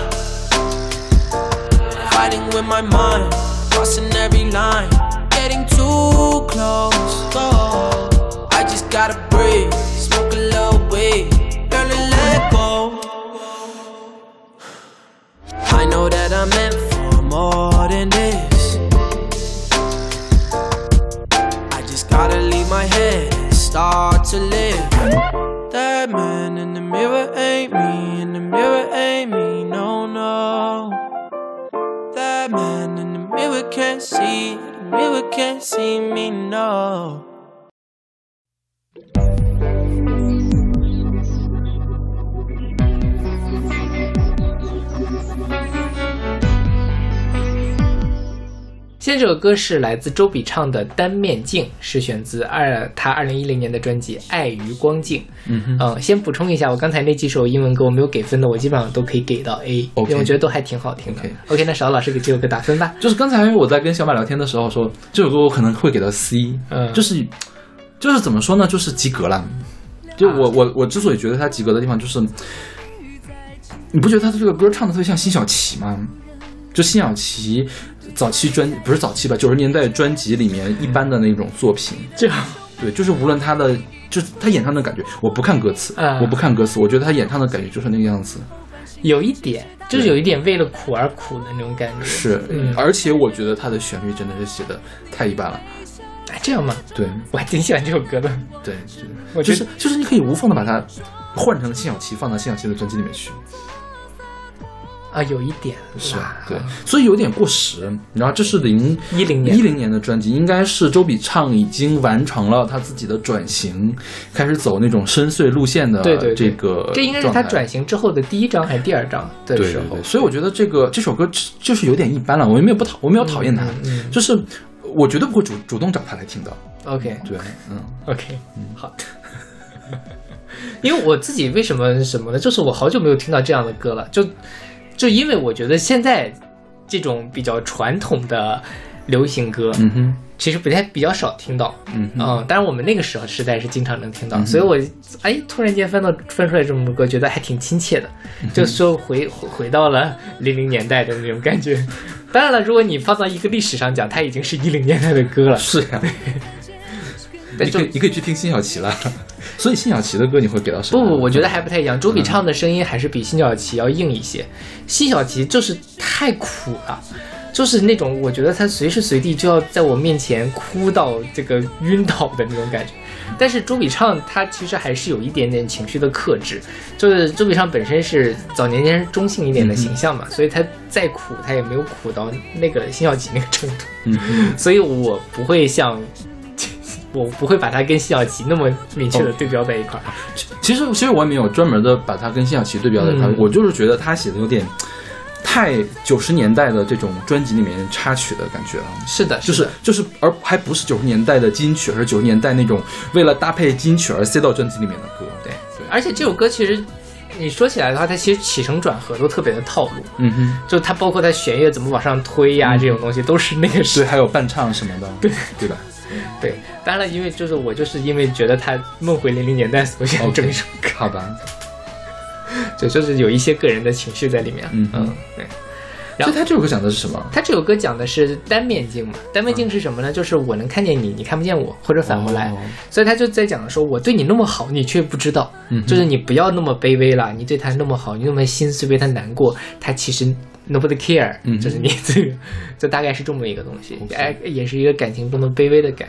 S9: Fighting with my mind, crossing every line, getting too close. Oh, I just gotta breathe,
S1: 这首歌是来自周笔畅的《单面镜》，是选自二他二零一零年的专辑《爱与光镜》。
S2: 嗯哼，
S1: 嗯，先补充一下，我刚才那几首英文歌我没有给分的，我基本上都可以给到
S2: A，OK
S1: 因为我觉得都还挺好听的。
S2: OK
S1: 那邵老师给这首歌打分吧。
S2: 就是刚才我在跟小马聊天的时候说，这首歌我可能会给到 C，
S1: 嗯
S2: 就是就是怎么说呢，就是及格了。就我我我之所以觉得它及格的地方，就是你不觉得他这个歌唱的特别像辛晓琪吗？就辛晓琪早期专不是早期吧，九十年代专辑里面一般的那种作品，
S1: 这样，
S2: 对，[laughs] 就是无论他的就是他演唱的感觉，我不看歌词，
S1: 嗯
S2: 我不看歌词，我觉得他演唱的感觉就是那个样子。
S1: 有一点，就是有一点为了苦而苦的那种感觉。
S2: 是，
S1: 嗯
S2: 而且我觉得他的旋律真的是写的太一般了。
S1: 哎，这样吗？
S2: 对
S1: 我还挺喜欢这首歌的。
S2: 对，
S1: 我
S2: 就是就是你可以无缝的把它换成辛晓琪，放到辛晓琪的专辑里面去。
S1: 啊，有一点
S2: 是
S1: 啦，
S2: 对，所以有点过时。然后这是零
S1: 一零年
S2: 一零年的专辑，应该是周笔畅已经完成了他自己的转型，开始走那种深邃路线的
S1: 对对对
S2: 这个
S1: 这应该是他转型之后的第一张还是第二张的时候
S2: 对对对，。所以我觉得这个这首歌就是有点一般了。我也没有不讨，我没有讨厌他，
S1: 嗯嗯
S2: 就是我绝对不会主主动找他来听的。
S1: OK
S2: 对，嗯
S1: OK，嗯好的。[laughs] 因为我自己为什么什么呢？就是我好久没有听到这样的歌了，就就因为我觉得现在这种比较传统的流行歌，
S2: 嗯哼，
S1: 其实不太比较少听到。
S2: 嗯哼
S1: 嗯，当然我们那个时候时代是经常能听到，
S2: 嗯
S1: 所以我哎突然间翻到翻出来这么歌，觉得还挺亲切的，
S2: 嗯
S1: 就说回回回到了零零年代的那种感觉。当然了，如果你放到一个历史上讲，它已经是一零年代的歌了。
S2: 是呀、
S1: 但 [laughs] 就
S2: 你可以你可以去听辛晓琪了。[laughs] 所以辛晓琪的歌你会给到什么？
S1: 不不，我觉得还不太一样。周笔畅的声音还是比辛晓琪要硬一些。辛晓琪就是太苦了，就是那种我觉得他随时随地就要在我面前哭到这个晕倒的那种感觉。但是周笔畅他其实还是有一点点情绪的克制，就是周笔畅本身是早年间是中性一点的形象嘛，所以他再苦他也没有苦到那个辛晓琪那个程度，
S2: 嗯，
S1: 所以我不会像。我不会把它跟辛晓琪那么明确的对标在一块儿，
S2: 其实其实我也没有专门的把它跟辛晓琪对标在一块儿，
S1: 嗯。
S2: 我就是觉得他写的有点太九十年代的这种专辑里面插曲的感觉了。
S1: 是的，
S2: 就是
S1: 的。
S2: 就是，而还不是九十年代的金曲，而是九十年代那种为了搭配金曲而塞到专辑里面的歌。
S1: 对，而且这首歌其实你说起来的话，它其实起承转合都特别的套路，
S2: 嗯哼，
S1: 就它包括它弦乐怎么往上推呀、这种东西都是那个时
S2: 对，还有伴唱什么的，对。对吧？
S1: 对。当然了，因为就是我就是因为觉得他梦回零零年代，所以选这么一首歌，
S2: 好吧，[laughs]
S1: 就就是有一些个人的情绪在里面。
S2: 嗯
S1: 嗯，对。然后
S2: 他这首歌讲的是什么？
S1: 他这首歌讲的是单面镜嘛，单面镜是什么呢？就是我能看见你，你看不见我，或者反过来。
S2: 哦
S1: 所以他就在讲说，我对你那么好，你却不知道，
S2: 嗯
S1: 就是你不要那么卑微了，你对他那么好，你那么心碎，为他难过，他其实 nobody care，、
S2: 嗯
S1: 就是你这个，[laughs] 就大概是这么一个东西哎，也是一个感情中的卑微的感。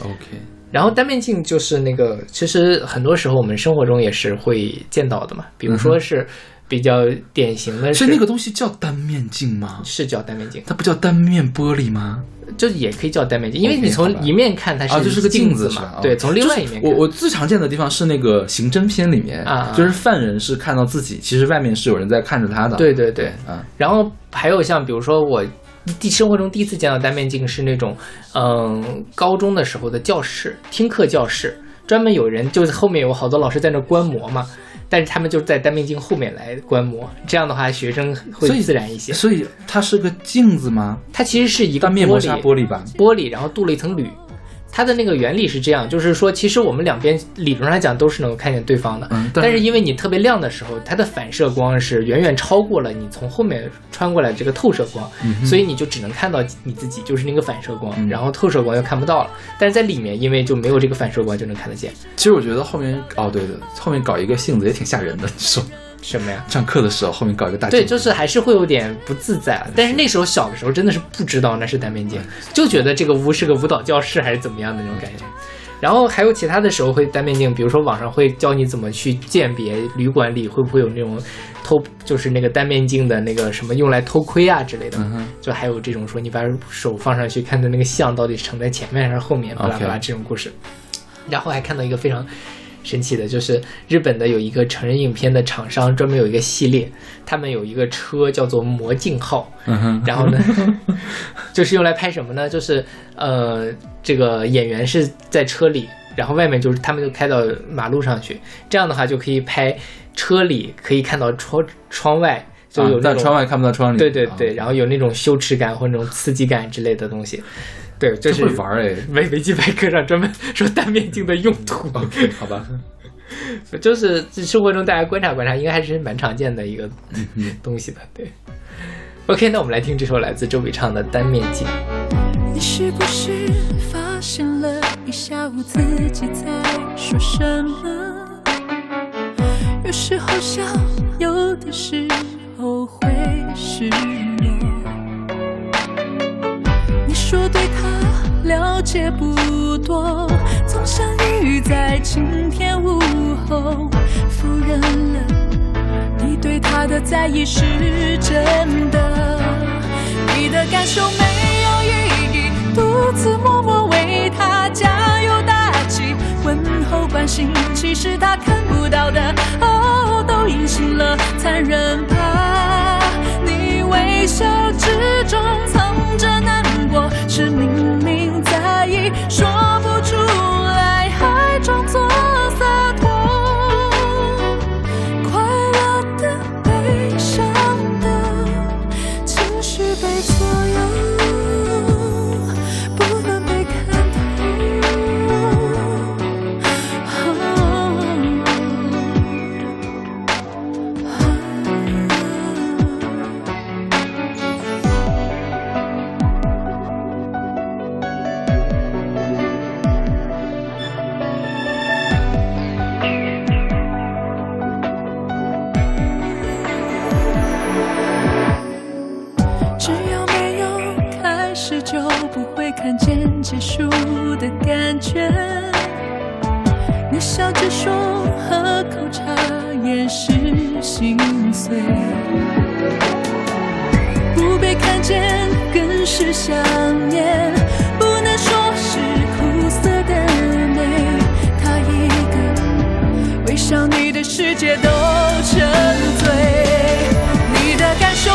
S2: OK，
S1: 然后单面镜就是那个，其实很多时候我们生活中也是会见到的嘛，比如说是比较典型的是，
S2: 那个东西叫单面镜吗？
S1: 是叫单面镜，
S2: 它不叫单面玻璃吗？
S1: 就也可以叫单面镜，因为你从一面看它
S2: 啊，就是个
S1: 镜
S2: 子
S1: 嘛对，
S2: 哦
S1: 从另外一面看。
S2: 我我最常见的地方是那个刑侦片里面
S1: 啊
S2: 就是犯人是看到自己，其实外面是有人在看着他的。
S1: 对对。对，
S2: 啊，
S1: 然后还有像比如说我第生活中第一次见到单面镜是那种，嗯，高中的时候的教室听课教室，专门有人就是后面有好多老师在那观摩嘛，但是他们就是在单面镜后面来观摩，这样的话学生会自然一些。
S2: 所以它是个镜子吗？
S1: 它其实是一个
S2: 单面磨砂
S1: 璃
S2: 玻璃吧？
S1: 玻璃，然后镀了一层铝。它的那个原理是这样，就是说，其实我们两边理论上来讲都是能够看见对方的，
S2: 嗯但
S1: 但是因为你特别亮的时候，它的反射光是远远超过了你从后面穿过来这个透射光，所以你就只能看到你自己，就是那个反射光，
S2: 嗯
S1: 然后透射光又看不到了。但是在里面，因为就没有这个反射光，就能看得见。
S2: 其实我觉得后面哦，对对，后面搞一个性子也挺吓人的。你说
S1: 什么呀？
S2: 上课的时候后面搞一个大镜
S1: 对，就是还是会有点不自在了。但是那时候小的时候真的是不知道那是单面镜，就觉得这个屋是个舞蹈教室还是怎么样的那种感觉。然后还有其他的时候会单面镜，比如说网上会教你怎么去鉴别旅馆里会不会有那种偷，就是那个单面镜的那个什么用来偷窥啊之类的。
S2: 嗯
S1: 就还有这种说你把手放上去看的那个像到底是呈在前面还是后面，巴拉巴拉这种故事。然后还看到一个非常神奇的，就是日本的有一个成人影片的厂商专门有一个系列，他们有一个车叫做魔镜号，
S2: 嗯哼，
S1: 然后呢，[laughs] 就是用来拍什么呢？就是呃，这个演员是在车里，然后外面就是他们就开到马路上去，这样的话就可以拍车里可以看到窗窗外，就有
S2: 啊
S1: 那种、
S2: 但窗外看不到窗里。啊
S1: 对对对，然后有那种羞耻感或那种刺激感之类的东西。对，这是
S2: 会玩儿哎。
S1: 维维基百科上专门说单面镜的用途。
S2: OK，[laughs] 好吧。
S1: 就是生活中大家观察观察，应该还是蛮常见的一个
S2: 嗯
S1: 东西的。对，OK，那我们来听这首来自周笔畅的《单面镜》。
S10: 你是不是发现了一下午自己在说什么？有时候笑，有的时候会失也不多，总相遇在晴天午后，否认了你对他的在意是真的。你的感受没有意义，独自默默为他加油打气，问候关心，其实他看不到的，哦，都隐形了残忍吧。你微笑之中藏着难我，是明明在意，说不出来，还装作看见结束的感觉。你笑着说，喝口茶也是心碎。不被看见更是想念，不能说是苦涩的美。他一个微笑，你的世界都沉醉。你的感受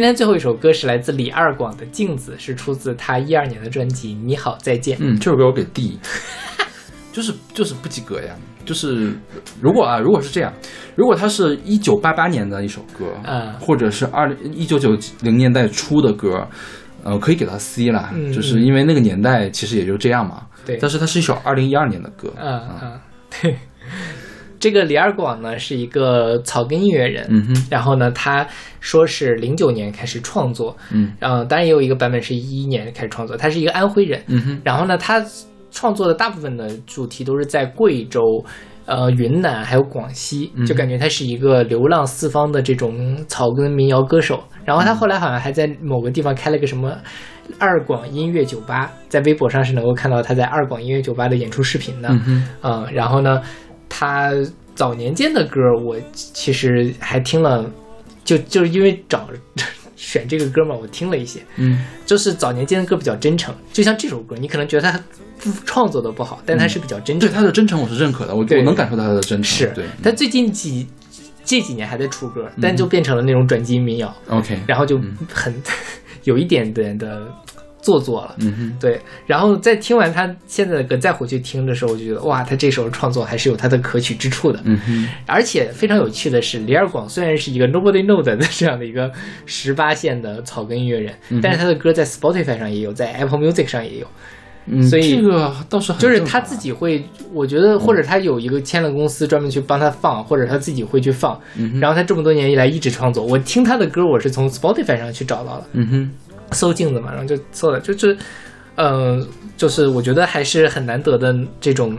S1: 今天最后一首歌是来自李二广的《镜子》，是出自他一二年的专辑《你好再见》。
S2: 嗯，这首歌我给 D，[laughs] 就是就是不及格呀。就是如果啊，如果是这样，如果它是一九八八年的一首歌，
S1: 嗯
S2: 或者是二一九九零年代初的歌，呃，可以给它 C 啦，
S1: 嗯
S2: 就是因为那个年代其实也就这样嘛。
S1: 对
S2: 但是它是一首二零一二年的歌，
S1: 嗯嗯，对。这个李二广呢是一个草根音乐人，
S2: 嗯哼，
S1: 然后呢，他说是零九年开始创作，
S2: 嗯
S1: 嗯，当然也有一个版本是一一年开始创作。他是一个安徽人，
S2: 嗯哼，
S1: 然后呢，他创作的大部分的主题都是在贵州、呃云南还有广西，
S2: 嗯
S1: 就感觉他是一个流浪四方的这种草根民谣歌手。然后他后来好像还在某个地方开了个什么二广音乐酒吧，在微博上是能够看到他在二广音乐酒吧的演出视频的。
S2: 嗯，
S1: 然后呢，他早年间的歌我其实还听了，就就是因为找 [laughs] 选这个歌嘛，我听了一些，
S2: 嗯。
S1: 就是早年间的歌比较真诚，就像这首歌，你可能觉得他创作的不好，但他是比较真诚。对。
S2: 他的真诚我是认可的，我我能感受到他的真诚。
S1: 是
S2: 对，
S1: 他最近几这几年还在出歌，但就变成了那种转基因民谣
S2: ，OK，
S1: 然后就很 [laughs] 有一点点的做作了。
S2: 嗯哼，
S1: 对，然后在听完他现在的歌，再回去听的时候，我就觉得哇，他这首创作还是有他的可取之处的。
S2: 嗯哼，
S1: 而且非常有趣的是，李二广虽然是一个 nobody know 的这样的一个十八线的草根音乐人，
S2: 嗯
S1: 但是他的歌在 Spotify 上也有，在 Apple Music 上也有，
S2: 嗯，
S1: 所以
S2: 这个倒是很
S1: 就是他自己会，我觉得或者他有一个签了公司专门去帮他放，或者他自己会去放。
S2: 嗯哼。
S1: 然后他这么多年以来一直创作，我听他的歌我是从 Spotify 上去找到的，
S2: 嗯哼，
S1: 搜镜子嘛，然后就搜了，就是，嗯、就是我觉得还是很难得的这种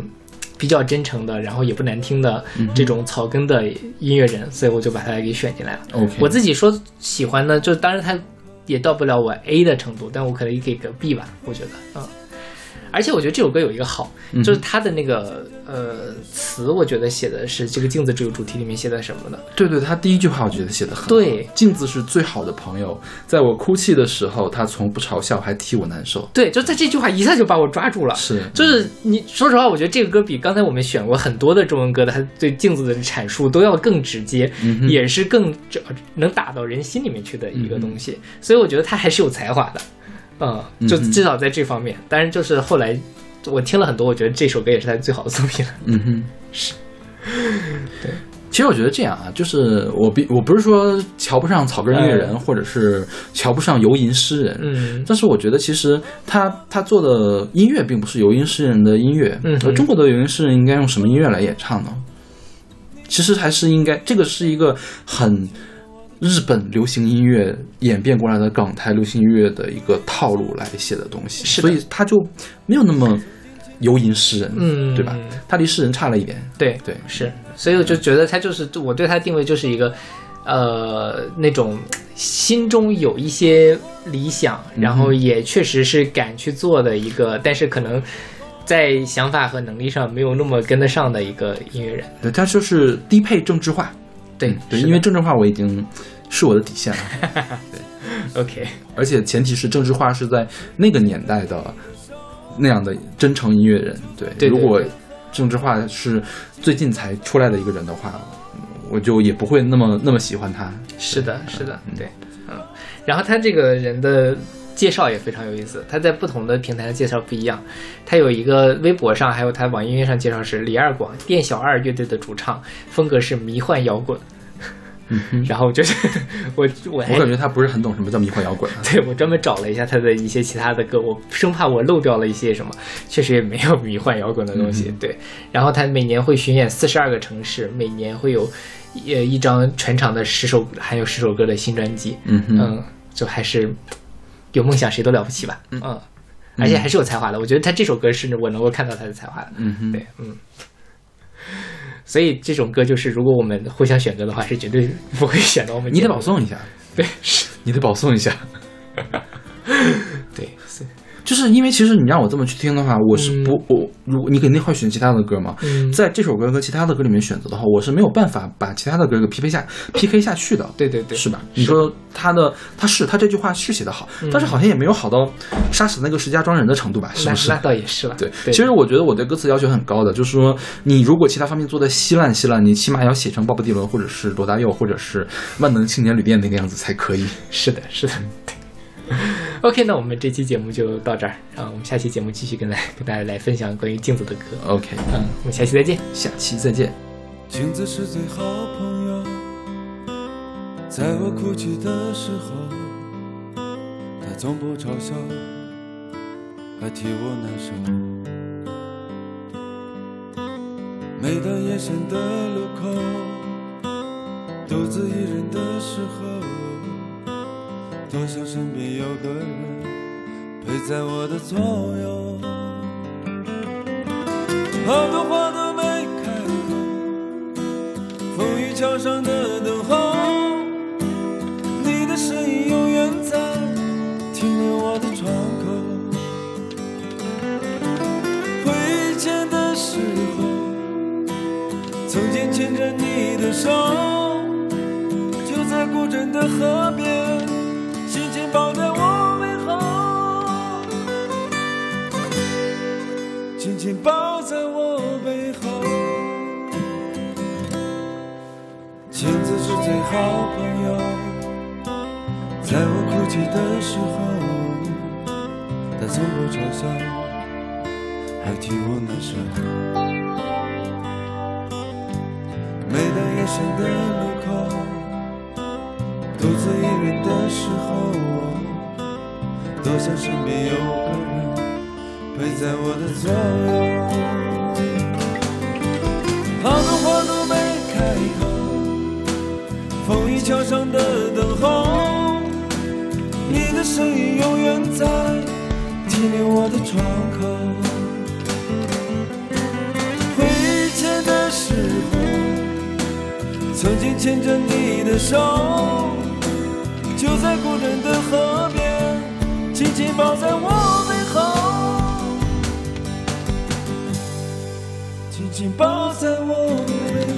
S1: 比较真诚的，然后也不难听的
S2: 嗯
S1: 这种草根的音乐人，所以我就把他给选进来了。我自己说喜欢呢，就当然他也到不了我 A 的程度，但我可能给个 B 吧，我觉得，嗯。而且我觉得这首歌有一个好，
S2: 嗯
S1: 就是它的那个呃词，我觉得写的是这个镜子这个主题里面写的什么呢，
S2: 对对，他第一句话我觉得写的很好。
S1: 对
S2: 镜子是最好的朋友，在我哭泣的时候，他从不嘲笑，还替我难受。
S1: 对，就在这句话一下就把我抓住了。
S2: 是，
S1: 就是你说实话，我觉得这个歌比刚才我们选过很多的中文歌的，它对镜子的阐述都要更直接，
S2: 嗯
S1: 也是更这能打到人心里面去的一个东西。所以我觉得他还是有才华的，嗯，就至少在这方面。当然，就是后来我听了很多，我觉得这首歌也是他最好的作品了。
S2: 嗯哼，
S1: 是。
S2: 对，其实我觉得这样啊，就是我比我不是说瞧不上草根音乐人，
S1: 嗯
S2: 或者是瞧不上游吟诗人，
S1: 嗯
S2: 但是我觉得其实他他做的音乐并不是游吟诗人的音乐。
S1: 嗯
S2: 而中国的游吟诗人应该用什么音乐来演唱呢？其实还是应该，这个是一个很日本流行音乐演变过来的港台流行音乐的一个套路来写的东西，
S1: 是
S2: 所以他就没有那么游吟诗人，
S1: 嗯。
S2: 对吧？他离诗人差了一点，
S1: 对
S2: 对，
S1: 是，所以我就觉得他就是我对他定位就是一个，呃，那种心中有一些理想，然后也确实是敢去做的一个，但是可能在想法和能力上没有那么跟得上的一个音乐人。
S2: 对，他就是低配政治化，
S1: 对
S2: 对，因为政治化我已经是我的底线了，[laughs] 对。
S1: OK，
S2: 而且前提是政治化是在那个年代的那样的真诚音乐人，对，
S1: 对对
S2: 如果
S1: 对
S2: 政治化是最近才出来的一个人的话，我就也不会那么那么喜欢他。
S1: 是的，是的，对，嗯，然后他这个人的介绍也非常有意思，他在不同的平台的介绍不一样。他有一个微博上，还有他网易云音乐上介绍是李二广，店小二乐队的主唱，风格是迷幻摇滚。嗯然后就是我我
S2: 我感觉他不是很懂什么叫迷幻摇滚啊。[laughs]
S1: 对我专门找了一下他的一些其他的歌，我生怕我漏掉了一些什么，确实也没有迷幻摇滚的东西。
S2: 嗯
S1: 对，然后他每年会巡演四十二个城市，每年会有呃一张全场的十首含有十首歌的新专辑。
S2: 嗯哼
S1: 嗯，就还是有梦想谁都了不起吧。嗯，而且还是有才华的。我觉得他这首歌是我能够看到他的才华的。
S2: 嗯哼，
S1: 对，嗯。所以这种歌就是，如果我们互相选择的话，是绝对不会选到我们。
S2: 你得保送一下，
S1: 对，是
S2: 你得保送一下。就是因为其实你让我这么去听的话，我是不、我如果你肯定会选其他的歌嘛，
S1: 嗯
S2: 在这首歌和其他的歌里面选择的话，我是没有办法把其他的歌给匹配下 PK 下去的。
S1: 对对对，
S2: 是吧？你说他的他是他这句话是写的好，但是好像也没有好到杀死那个石家庄人的程度吧？是不是？
S1: 那那倒也是了。
S2: 对，
S1: 对
S2: 其实我觉得我对歌词要求很高的，就是说你如果其他方面做的稀烂稀烂，你起码要写成鲍勃迪伦或者是罗大佑或者是万能青年旅店那个样子才可以。
S1: 是的，是的。对 [laughs] OK，那我们这期节目就到这儿，然后我们下期节目继续跟来跟大家来分享关于镜子的歌。
S2: OK，
S1: 嗯，我们下期再见。
S2: 下期再见。
S11: 镜子是最好朋友，在我哭泣的时候，他从不嘲笑，还替我难受。每当夜深的路口，独自一人的时候，多想身边有个人陪在我的左右。好多话都没开口。风雨桥上的等候，你的身影永远在停留我的窗口。回忆前的时候，曾经牵着你的手，就在古镇的河边，最好朋友，在我哭泣的时候，他从不嘲笑，还替我难受。每当夜深的路口，独自一人的时候，多想身边有个人陪在我的左右。桥上的等候，你的身影永远在停留我的窗口。回忆前的时候，曾经牵着你的手，就在古镇的河边，紧紧抱在我背后，紧紧抱在我背后。